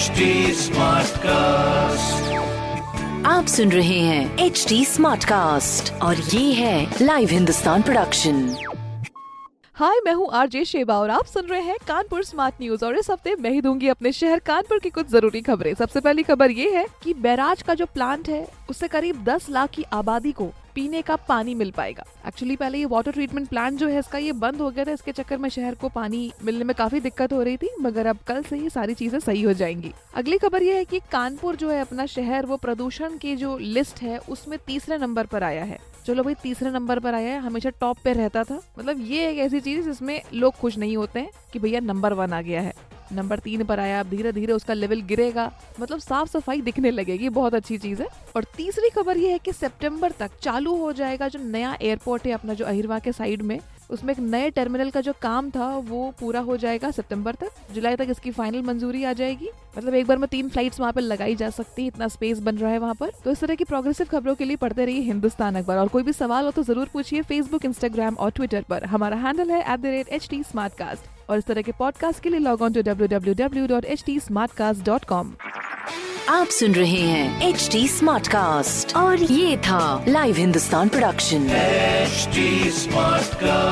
HD cast आप सुन रहे हैं एच डी स्मार्ट कास्ट और ये है लाइव हिंदुस्तान प्रोडक्शन हाय मैं हूँ आरजे शेबा और आप सुन रहे हैं कानपुर स्मार्ट न्यूज़ और इस हफ़्ते मैं ही दूँगी अपने शहर कानपुर की कुछ ज़रूरी खबरें। सबसे पहली खबर ये है कि बैराज का जो प्लांट है उससे करीब 10 लाख की आबादी को पीने का पानी मिल पाएगा। एक्चुअली पहले ये वाटर ट्रीटमेंट प्लांट जो है, इसका ये बंद हो गया था। इसके चक्कर में शहर को पानी मिलने में काफ़ी दिक्कत हो रही थी, मगर अब कल से ये सारी चीज़ें सही हो जाएँगी। अगली खबर ये है कि कानपुर जो है, अपना शहर, वो प्रदूषण की जो लिस्ट है, उसमें तीसरे नंबर पर आया है। चलो भाई, तीसरे नंबर पर आया है, हमेशा टॉप पे रहता था। मतलब ये एक ऐसी चीज़ जिसमें लोग खुश नहीं होते हैं कि भैया नंबर वन आ गया है। नंबर तीन पर आया, अब धीरे धीरे उसका लेवल गिरेगा। मतलब साफ़ सफ़ाई दिखने लगेगी, बहुत अच्छी चीज़ है। और तीसरी खबर ये है कि सितंबर तक चालू हो जाएगा जो नया एयरपोर्ट है अपना, जो अहिरवा के साइड में, उसमें एक नए टर्मिनल का जो काम था, वो पूरा हो जाएगा सितंबर तक। जुलाई तक इसकी फाइनल मंजूरी आ जाएगी। मतलब एक बार में तीन फ्लाइट्स वहाँ पे लगाई जा सकती है, इतना स्पेस बन रहा है वहाँ पर। तो इस तरह की प्रोग्रेसिव खबरों के लिए पढ़ते रहिए हिंदुस्तान अखबार। और कोई भी सवाल हो तो ज़रूर पूछिए फेसबुक इंस्टाग्राम और ट्विटर पर। हमारा हैंडल है एट और इस तरह के पॉडकास्ट के लिए log on to W W W dot H T dot com आप सुन रहे हैं एच डी स्मार्ट कास्ट और ये था live Hindustan production smart Smartcast.